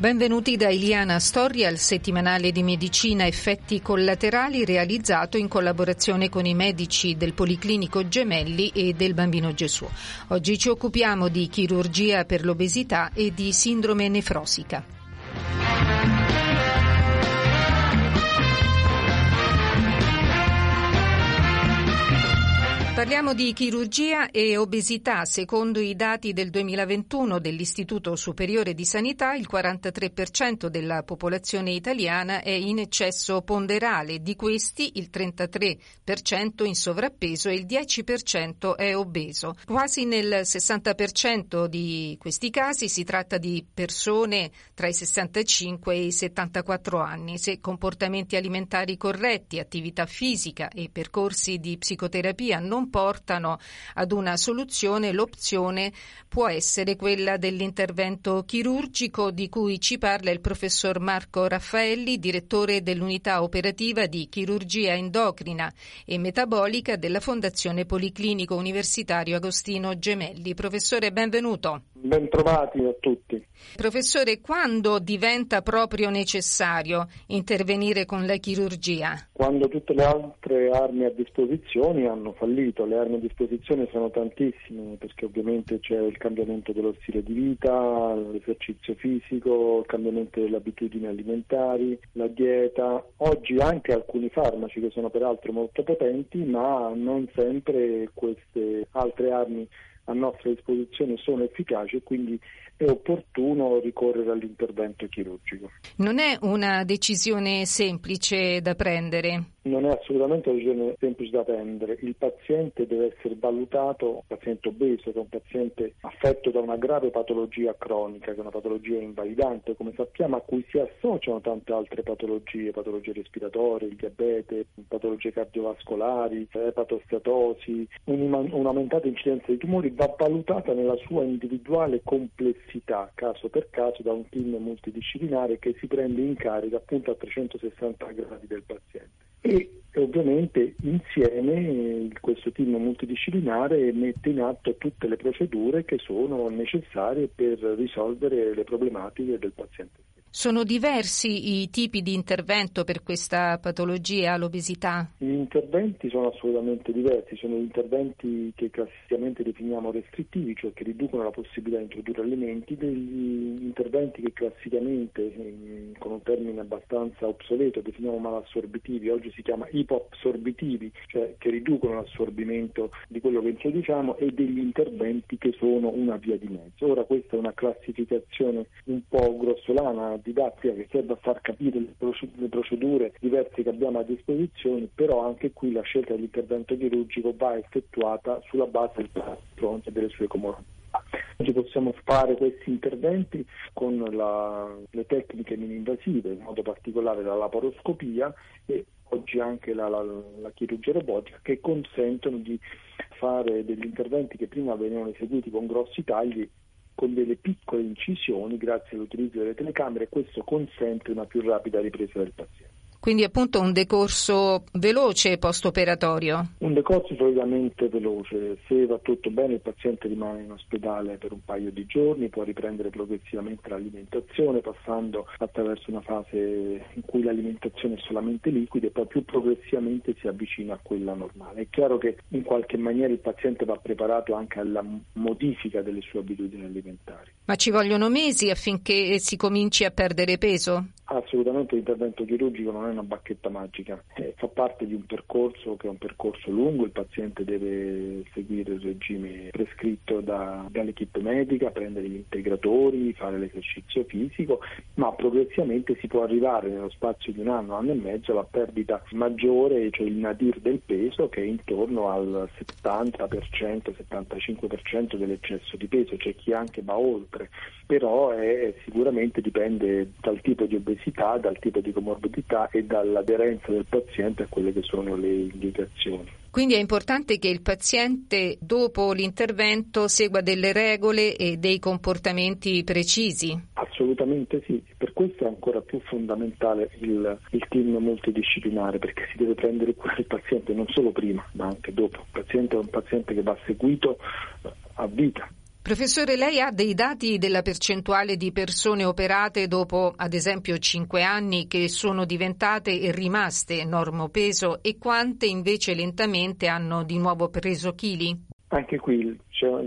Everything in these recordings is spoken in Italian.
Benvenuti da Eliana Storia al settimanale di medicina effetti collaterali realizzato in collaborazione con i medici del Policlinico Gemelli e del Bambino Gesù. Oggi ci occupiamo di chirurgia per l'obesità e di sindrome nefrosica. Parliamo di chirurgia e obesità. Secondo i dati del 2021 dell'Istituto Superiore di Sanità, il 43% della popolazione italiana è in eccesso ponderale. Di questi, il 33% in sovrappeso e il 10% è obeso. Quasi nel 60% di questi casi si tratta di persone tra i 65 e i 74 anni. Se comportamenti alimentari corretti, attività fisica e percorsi di psicoterapia non portano ad una soluzione, l'opzione può essere quella dell'intervento chirurgico di cui ci parla il professor Marco Raffaelli, direttore dell'unità operativa di chirurgia endocrina e metabolica della Fondazione Policlinico Universitario Agostino Gemelli. Professore, benvenuto. Bentrovati a tutti. Professore, quando diventa proprio necessario intervenire con la chirurgia? Quando tutte le altre armi a disposizione hanno fallito. Le armi a disposizione sono tantissime perché ovviamente c'è il cambiamento dello stile di vita, l'esercizio fisico, il cambiamento delle abitudini alimentari, la dieta. Oggi anche alcuni farmaci che sono peraltro molto potenti, ma non sempre queste altre armi a nostra disposizione sono efficaci e quindi è opportuno ricorrere all'intervento chirurgico. Non è una decisione semplice da prendere? Non è assolutamente una decisione semplice da prendere. Il paziente deve essere valutato, un paziente obeso, che è un paziente affetto da una grave patologia cronica, che è una patologia invalidante, come sappiamo, a cui si associano tante altre patologie, patologie respiratorie, il diabete, patologie cardiovascolari, epatostatosi, un'aumentata incidenza di tumori va valutata nella sua individuale complessità, caso per caso, da un team multidisciplinare che si prende in carica appunto a 360 gradi del paziente e ovviamente insieme questo team multidisciplinare mette in atto tutte le procedure che sono necessarie per risolvere le problematiche del paziente. Sono diversi i tipi di intervento per questa patologia, l'obesità? Gli interventi sono assolutamente diversi, sono interventi che classicamente definiamo restrittivi, cioè che riducono la possibilità di introdurre alimenti, degli interventi che classicamente, con un termine abbastanza obsoleto, definiamo malassorbitivi, oggi si chiama ipoabsorbitivi, cioè che riducono l'assorbimento di quello che introduciamo, e degli interventi che sono una via di mezzo. Ora questa è una classificazione un po' grossolana didattica che serve a far capire le procedure diverse che abbiamo a disposizione, però anche qui la scelta dell'intervento chirurgico va effettuata sulla base del paziente e delle sue comorbidità. Oggi possiamo fare questi interventi con la, le tecniche mini-invasive, in modo particolare la laparoscopia e oggi anche la, la, la, chirurgia robotica, che consentono di fare degli interventi che prima venivano eseguiti con grossi tagli con delle piccole incisioni grazie all'utilizzo delle telecamere e questo consente una più rapida ripresa del paziente. Quindi appunto un decorso veloce post-operatorio? Un decorso solitamente veloce, se va tutto bene il paziente rimane in ospedale per un paio di giorni, può riprendere progressivamente l'alimentazione passando attraverso una fase in cui l'alimentazione è solamente liquida e poi più progressivamente si avvicina a quella normale. È chiaro che in qualche maniera il paziente va preparato anche alla modifica delle sue abitudini alimentari. Ma ci vogliono mesi affinché si cominci a perdere peso? Assolutamente l'intervento chirurgico non è una bacchetta magica, eh, fa parte di un percorso che è un percorso lungo, il paziente deve seguire il regime prescritto da, dall'equipe medica, prendere gli integratori, fare l'esercizio fisico, ma progressivamente si può arrivare nello spazio di un anno, anno e mezzo alla perdita maggiore, cioè il nadir del peso che è intorno al 70%, 75% dell'eccesso di peso, c'è chi anche va oltre, però è, sicuramente dipende dal tipo di obesità dal tipo di comorbidità e dall'aderenza del paziente a quelle che sono le indicazioni. Quindi è importante che il paziente dopo l'intervento segua delle regole e dei comportamenti precisi. Assolutamente sì, per questo è ancora più fondamentale il, il, team multidisciplinare perché si deve prendere cura del paziente non solo prima ma anche dopo. Il paziente è un paziente che va seguito a vita. Professore, lei ha dei dati della percentuale di persone operate dopo, ad esempio, 5 anni che sono diventate e rimaste normopeso e quante invece lentamente hanno di nuovo preso chili? Anche qui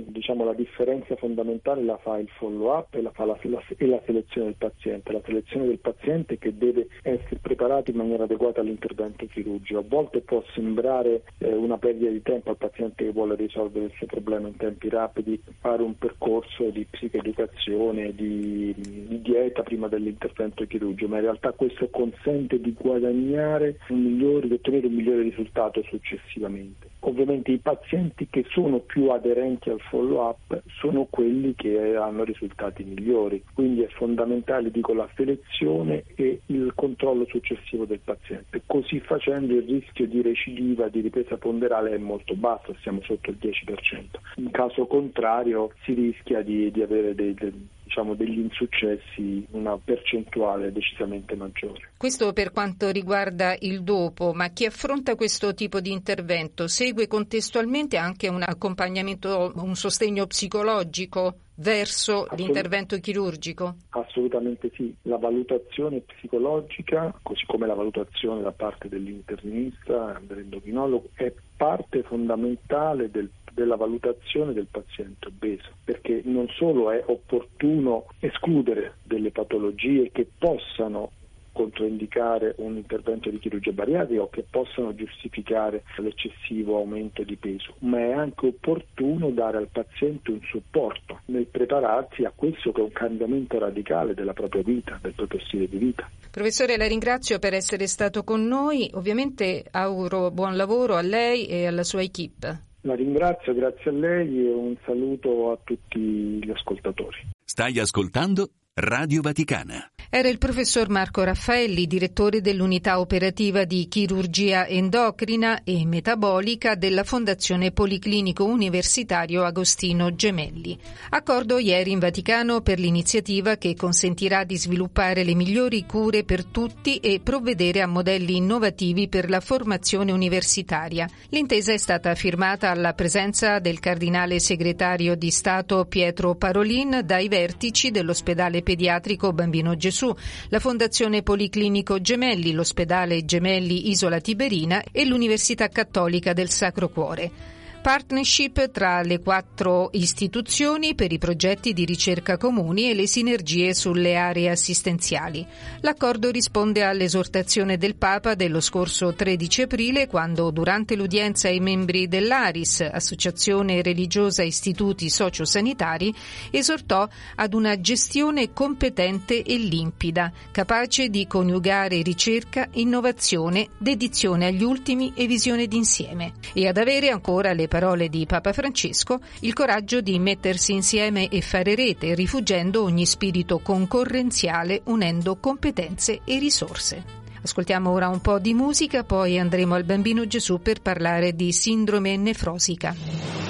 diciamo, la differenza fondamentale la fa il follow up e la, fa la, la, e la selezione del paziente, la selezione del paziente che deve essere preparato in maniera adeguata all'intervento chirurgico. A volte può sembrare eh, una perdita di tempo al paziente che vuole risolvere il suo problema in tempi rapidi, fare un percorso di psicoeducazione, di, di dieta prima dell'intervento chirurgico, ma in realtà questo consente di guadagnare un migliore, di ottenere un migliore risultato successivamente. Ovviamente i pazienti che sono più aderenti al follow up sono quelli che hanno risultati migliori, quindi è fondamentale dico, la selezione e il controllo successivo del paziente. Così facendo il rischio di recidiva, di ripresa ponderale è molto basso, siamo sotto il 10%. In caso contrario si rischia di, di avere dei, dei diciamo, degli insuccessi una percentuale decisamente maggiore. Questo per quanto riguarda il dopo, ma chi affronta questo tipo di intervento segue contestualmente anche un accompagnamento, un sostegno psicologico? verso Assolut- l'intervento chirurgico? Assolutamente sì, la valutazione psicologica, così come la valutazione da parte dell'internista, dell'endocrinologo, è parte fondamentale del della valutazione del paziente obeso, perché non solo è opportuno escludere delle patologie che possano controindicare un intervento di chirurgia bariatrica o che possano giustificare l'eccessivo aumento di peso, ma è anche opportuno dare al paziente un supporto nel prepararsi a questo che è un cambiamento radicale della propria vita, del proprio stile di vita. Professore, la ringrazio per essere stato con noi, ovviamente auguro buon lavoro a lei e alla sua equip. La ringrazio, grazie a lei e un saluto a tutti gli ascoltatori. Stai ascoltando Radio Vaticana. Era il professor Marco Raffaelli, direttore dell'unità operativa di chirurgia endocrina e metabolica della Fondazione Policlinico Universitario Agostino Gemelli. Accordo ieri in Vaticano per l'iniziativa che consentirà di sviluppare le migliori cure per tutti e provvedere a modelli innovativi per la formazione universitaria. L'intesa è stata firmata alla presenza del cardinale segretario di Stato Pietro Parolin dai vertici dell'ospedale pediatrico Bambino Gesù, la Fondazione Policlinico Gemelli, l'ospedale Gemelli Isola Tiberina e l'Università Cattolica del Sacro Cuore partnership tra le quattro istituzioni per i progetti di ricerca comuni e le sinergie sulle aree assistenziali. L'accordo risponde all'esortazione del Papa dello scorso 13 aprile quando durante l'udienza ai membri dell'ARIS, Associazione Religiosa Istituti Sociosanitari, esortò ad una gestione competente e limpida, capace di coniugare ricerca, innovazione, dedizione agli ultimi e visione d'insieme e ad avere ancora le parole di Papa Francesco, il coraggio di mettersi insieme e fare rete, rifuggendo ogni spirito concorrenziale, unendo competenze e risorse. Ascoltiamo ora un po' di musica, poi andremo al Bambino Gesù per parlare di sindrome nefrosica.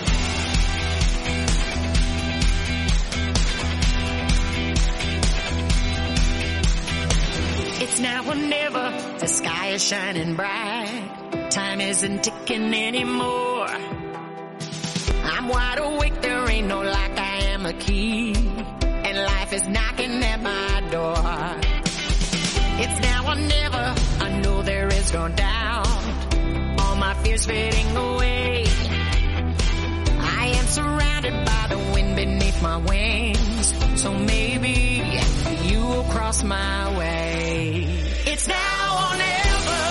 Now or never, the sky is shining bright. Time isn't ticking anymore. Wide awake, there ain't no lock, I am a key. And life is knocking at my door. It's now or never, I know there is no doubt. All my fears fading away. I am surrounded by the wind beneath my wings. So maybe you will cross my way. It's now or never.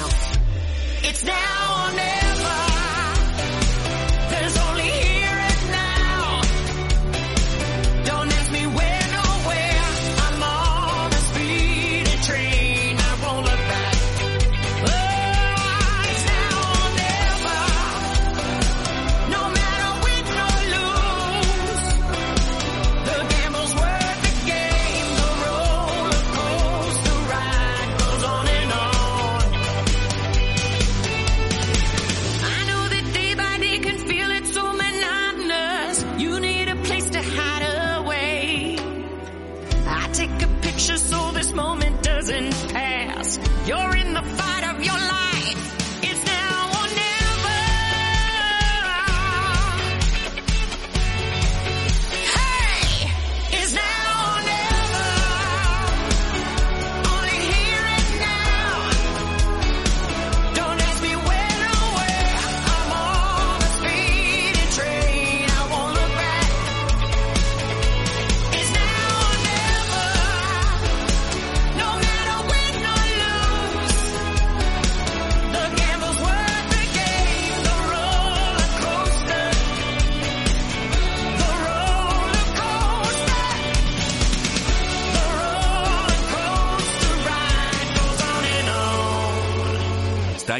You're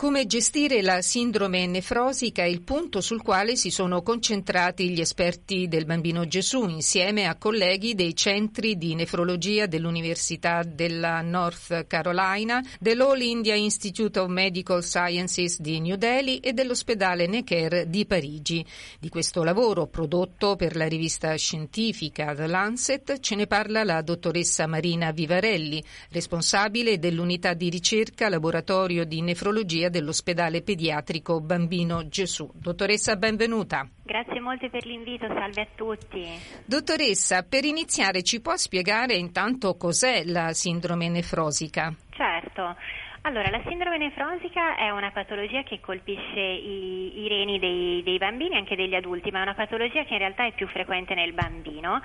Come gestire la sindrome nefrosica è il punto sul quale si sono concentrati gli esperti del Bambino Gesù insieme a colleghi dei centri di nefrologia dell'Università della North Carolina, dell'All India Institute of Medical Sciences di New Delhi e dell'ospedale Necker di Parigi. Di questo lavoro prodotto per la rivista scientifica The Lancet ce ne parla la dottoressa Marina Vivarelli, responsabile dell'unità di ricerca laboratorio di nefrologia dell'ospedale pediatrico Bambino Gesù. Dottoressa, benvenuta. Grazie molte per l'invito, salve a tutti. Dottoressa, per iniziare ci può spiegare intanto cos'è la sindrome nefrosica? Certo. Allora, la sindrome nefrosica è una patologia che colpisce i, i reni dei, dei, bambini e anche degli adulti, ma è una patologia che in realtà è più frequente nel bambino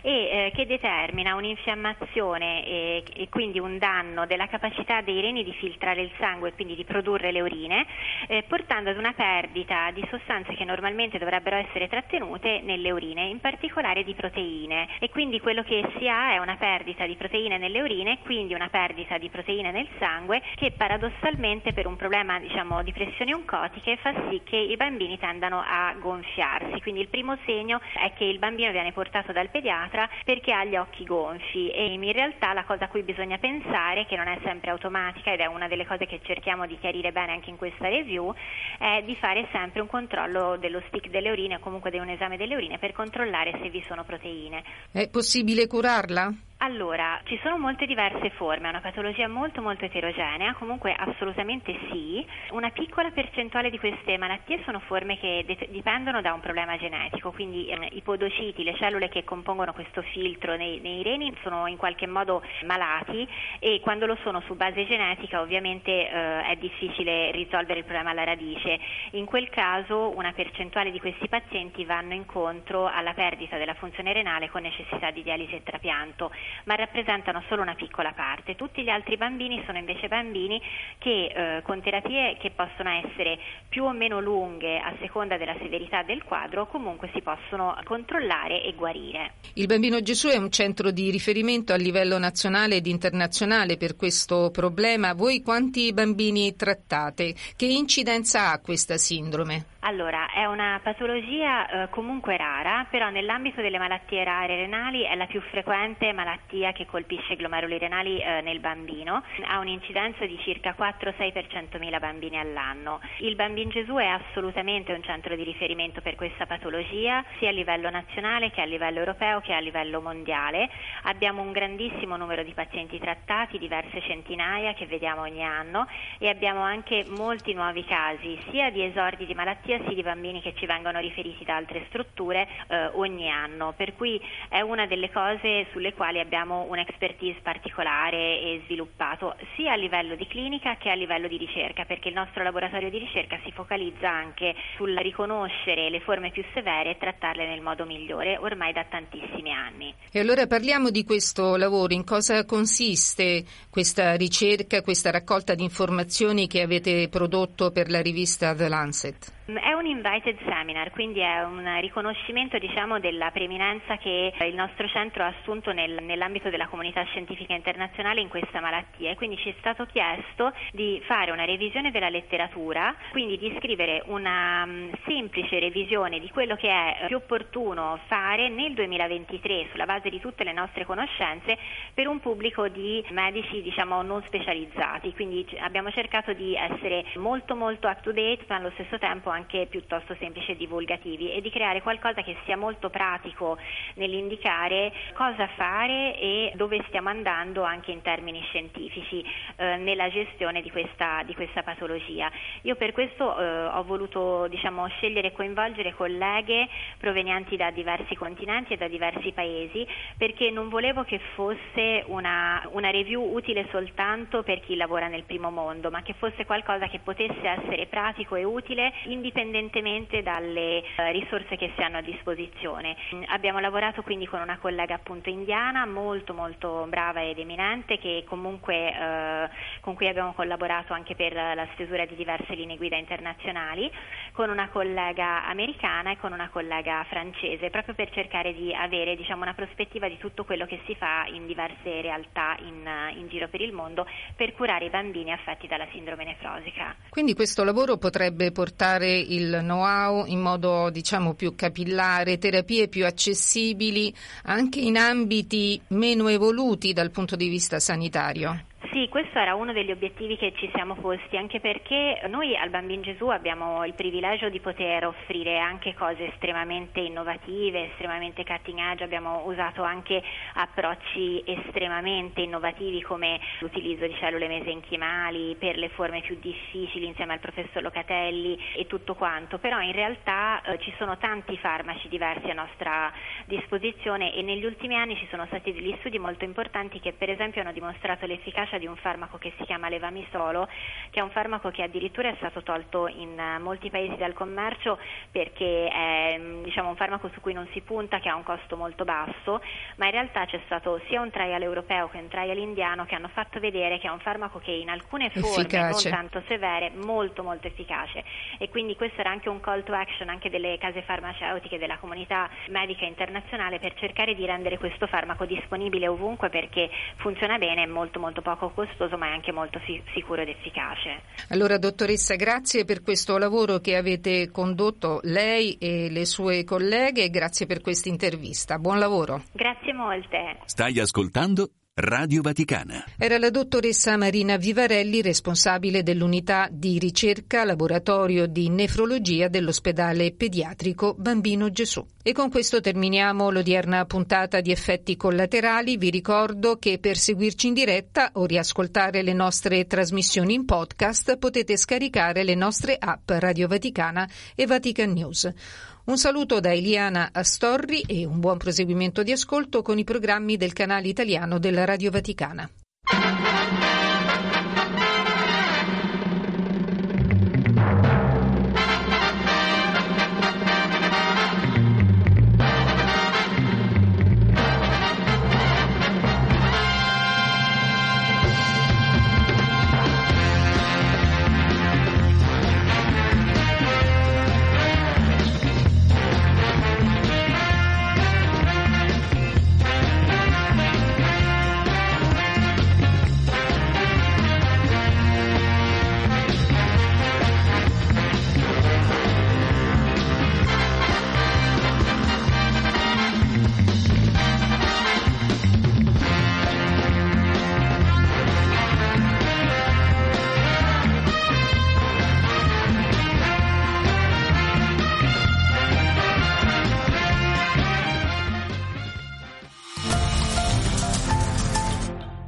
e eh, che determina un'infiammazione e, e, quindi un danno della capacità dei reni di filtrare il sangue e quindi di produrre le urine, eh, portando ad una perdita di sostanze che normalmente dovrebbero essere trattenute nelle urine, in particolare di proteine. E quindi quello che si ha è una perdita di proteine nelle urine, quindi una perdita di proteine nel sangue che paradossalmente per un problema diciamo, di pressioni oncotiche fa sì che i bambini tendano a gonfiarsi. Quindi il primo segno è che il bambino viene portato dal pediatra perché ha gli occhi gonfi e in realtà la cosa a cui bisogna pensare, che non è sempre automatica ed è una delle cose che cerchiamo di chiarire bene anche in questa review, è di fare sempre un controllo dello stick delle urine o comunque di un esame delle urine per controllare se vi sono proteine. È possibile curarla? Allora, ci sono molte diverse forme, è una patologia molto molto eterogenea, comunque assolutamente sì. Una piccola percentuale di queste malattie sono forme che de- dipendono da un problema genetico, quindi eh, i podociti, le cellule che compongono questo filtro nei, nei, reni sono in qualche modo malati e quando lo sono su base genetica ovviamente eh, è difficile risolvere il problema alla radice. In quel caso una percentuale di questi pazienti vanno incontro alla perdita della funzione renale con necessità di dialisi e trapianto ma rappresentano solo una piccola parte. Tutti gli altri bambini sono invece bambini che eh, con terapie che possono essere più o meno lunghe a seconda della severità del quadro comunque si possono controllare e guarire. Il Bambino Gesù è un centro di riferimento a livello nazionale ed internazionale per questo problema. Voi quanti bambini trattate? Che incidenza ha questa sindrome? Allora, è una patologia eh, comunque rara, però nell'ambito delle malattie rare renali è la più frequente malattia malattia che colpisce i glomeruli renali eh, nel bambino, ha un'incidenza di circa 4-6 per 100.000 bambini all'anno. Il Bambin Gesù è assolutamente un centro di riferimento per questa patologia, sia a livello nazionale che a livello europeo che a livello mondiale. Abbiamo un grandissimo numero di pazienti trattati, diverse centinaia che vediamo ogni anno e abbiamo anche molti nuovi casi, sia di esordi di malattia sia di bambini che ci vengono riferiti da altre strutture eh, ogni anno. Per cui è una delle cose sulle quali abbiamo un'expertise particolare e sviluppato sia a livello di clinica che a livello di ricerca, perché il nostro laboratorio di ricerca si focalizza anche sul riconoscere le forme più severe e trattarle nel modo migliore ormai da tantissimi anni. E allora parliamo di questo lavoro, in cosa consiste questa ricerca, questa raccolta di informazioni che avete prodotto per la rivista The Lancet? È un invited seminar, quindi è un riconoscimento diciamo, della preeminenza che il nostro centro ha assunto nel, nell'ambito della comunità scientifica internazionale in questa malattia. E quindi ci è stato chiesto di fare una revisione della letteratura, quindi di scrivere una um, semplice revisione di quello che è più opportuno fare nel 2023 sulla base di tutte le nostre conoscenze per un pubblico di medici diciamo, non specializzati, quindi abbiamo cercato di essere molto molto up to date ma allo stesso tempo anche piuttosto semplici e divulgativi e di creare qualcosa che sia molto pratico nell'indicare cosa fare e dove stiamo andando anche in termini scientifici eh, nella gestione di questa, di questa, patologia. Io per questo eh, ho voluto diciamo, scegliere e coinvolgere colleghe provenienti da diversi continenti e da diversi paesi perché non volevo che fosse una, una review utile soltanto per chi lavora nel primo mondo, ma che fosse qualcosa che potesse essere pratico e utile indipendentemente indipendentemente dalle eh, risorse che si hanno a disposizione. Abbiamo lavorato quindi con una collega appunto indiana molto molto brava ed eminente che comunque eh, con cui abbiamo collaborato anche per la stesura di diverse linee guida internazionali, con una collega americana e con una collega francese, proprio per cercare di avere diciamo, una prospettiva di tutto quello che si fa in diverse realtà in, in giro per il mondo per curare i bambini affetti dalla sindrome nefrosica. Quindi questo lavoro potrebbe portare il know-how in modo diciamo più capillare, terapie più accessibili anche in ambiti meno evoluti dal punto di vista sanitario. Sì, questo era uno degli obiettivi che ci siamo posti, anche perché noi al Bambin Gesù abbiamo il privilegio di poter offrire anche cose estremamente innovative, estremamente cutting edge, abbiamo usato anche approcci estremamente innovativi come l'utilizzo di cellule mesenchimali per le forme più difficili insieme al professor Locatelli e tutto quanto, però in realtà eh, ci sono tanti farmaci diversi a nostra disposizione e negli ultimi anni ci sono stati degli studi molto importanti che per esempio hanno dimostrato l'efficacia di un farmaco che si chiama Levamisolo, che è un farmaco che addirittura è stato tolto in eh, molti paesi dal commercio perché è mm, diciamo, un farmaco su cui non si punta, che ha un costo molto basso, ma in realtà c'è stato sia un trial europeo che un trial indiano che hanno fatto vedere che è un farmaco che in alcune forme efficace. non tanto severe molto molto efficace e quindi questo era anche un call to action anche delle case farmaceutiche, della comunità medica internazionale per cercare di rendere questo farmaco disponibile ovunque perché funziona bene e molto molto poco costoso ma è anche molto fi- sicuro ed efficace. Allora dottoressa grazie per questo lavoro che avete condotto lei e le sue colleghe e grazie per questa intervista. Buon lavoro. Grazie molte. Stai ascoltando Radio Vaticana. Era la dottoressa Marina Vivarelli, responsabile dell'unità di ricerca laboratorio di nefrologia dell'ospedale pediatrico Bambino Gesù. E con questo terminiamo l'odierna puntata di effetti collaterali. Vi ricordo che per seguirci in diretta o riascoltare le nostre trasmissioni in podcast potete scaricare le nostre app Radio Vaticana e Vatican News. Un saluto da Eliana Astorri e un buon proseguimento di ascolto con i programmi del canale italiano della Radio Vaticana.